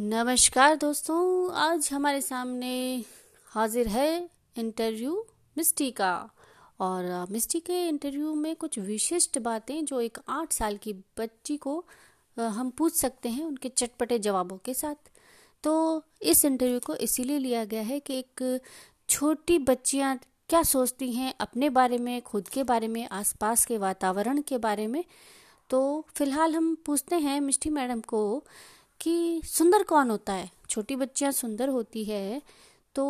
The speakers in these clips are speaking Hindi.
नमस्कार दोस्तों, आज हमारे सामने हाजिर है इंटरव्यू मिस्टी का। और मिस्टी के इंटरव्यू में कुछ विशिष्ट बातें जो एक आठ साल की बच्ची को हम पूछ सकते हैं उनके चटपटे जवाबों के साथ। तो इस इंटरव्यू को इसीलिए लिया गया है कि एक छोटी बच्चियाँ क्या सोचती हैं अपने बारे में, खुद के बारे में, आसपास के वातावरण के बारे में। तो फ़िलहाल हम पूछते हैं मिष्टी मैडम को कि सुंदर कौन होता है? छोटी बच्चियाँ सुंदर होती है तो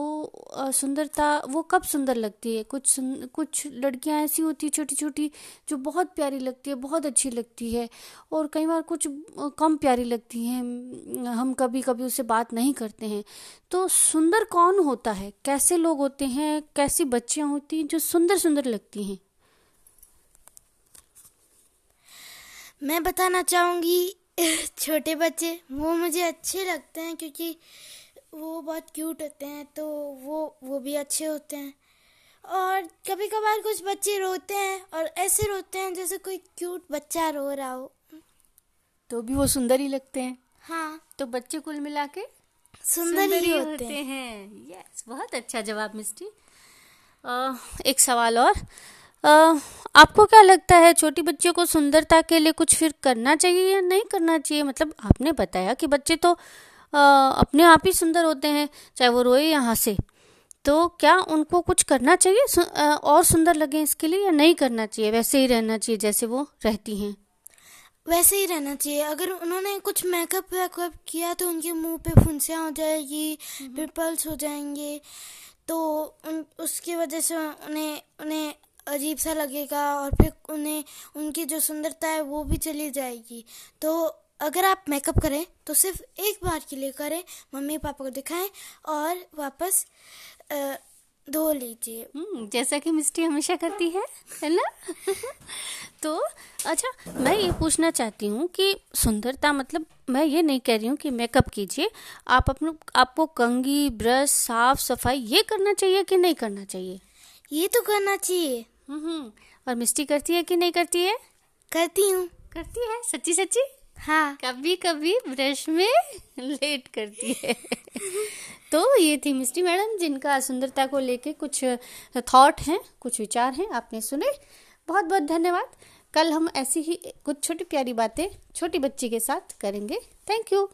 सुंदरता वो कब सुंदर लगती है? कुछ कुछ लड़कियाँ ऐसी होती है छोटी छोटी जो बहुत प्यारी लगती है, बहुत अच्छी लगती है, और कई बार कुछ कम प्यारी लगती हैं हम कभी कभी उससे बात नहीं करते हैं। तो सुंदर कौन होता है? कैसे लोग होते हैं? कैसी बच्चियाँ होती हैं जो सुंदर सुंदर लगती हैं? मैं बताना चाहूँगी छोटे बच्चे वो मुझे अच्छे लगते हैं क्योंकि वो बहुत क्यूट होते हैं तो वो वो भी अच्छे होते हैं। और कभी कभार कुछ बच्चे रोते हैं और ऐसे रोते हैं जैसे कोई क्यूट बच्चा रो रहा हो। तो भी वो सुंदर ही लगते हैं। हाँ। तो बच्चे कुल मिला के सुंदर, सुंदर ही होते, होते हैं। यस बहुत अच्छा जवाब मिस्टी। एक सवाल और। आपको क्या लगता है छोटी बच्चियों को सुंदरता के लिए कुछ फिर करना चाहिए या नहीं करना चाहिए? मतलब आपने बताया कि बच्चे तो आ, अपने आप ही सुंदर होते हैं चाहे वो रोए या हंसे तो क्या उनको कुछ करना चाहिए सु, आ, और सुंदर लगे इसके लिए या नहीं करना चाहिए? वैसे ही रहना चाहिए जैसे वो रहती हैं। वैसे ही रहना चाहिए। अगर उन्होंने कुछ मेकअप वेकअप किया तो उनके मुँह पे फुंसियाँ हो जाएगी पिंपल्स हम्म। हो जाएँगे। तो उन, उसकी वजह से उन्हें उन्हें अजीब सा लगेगा और फिर उन्हें उनकी जो सुंदरता है वो भी चली जाएगी। तो अगर आप मेकअप करें तो सिर्फ़ एक बार के लिए करें मम्मी पापा को दिखाएँ और वापस धो लीजिए। हम्म, जैसा कि मिस्टी हमेशा करती है है ना? तो अच्छा मैं ये पूछना चाहती हूँ कि सुंदरता मतलब मैं ये नहीं कह रही हूँ कि मेकअप कीजिए। आप अपने आपको कंगी ब्रश साफ़ सफ़ाई ये करना चाहिए कि नहीं करना चाहिए? ये तो करना चाहिए। हम्म और मिस्टी करती है कि नहीं करती है? करती हूँ। करती है? सच्ची सच्ची? हाँ। कभी कभी ब्रश में लेट करती है। तो ये थी मिस्टी मैडम जिनका सुंदरता को लेके कुछ थॉट हैं कुछ विचार हैं आपने सुने। बहुत बहुत धन्यवाद। कल हम ऐसी ही कुछ छोटी प्यारी बातें छोटी बच्ची के साथ करेंगे। Thank you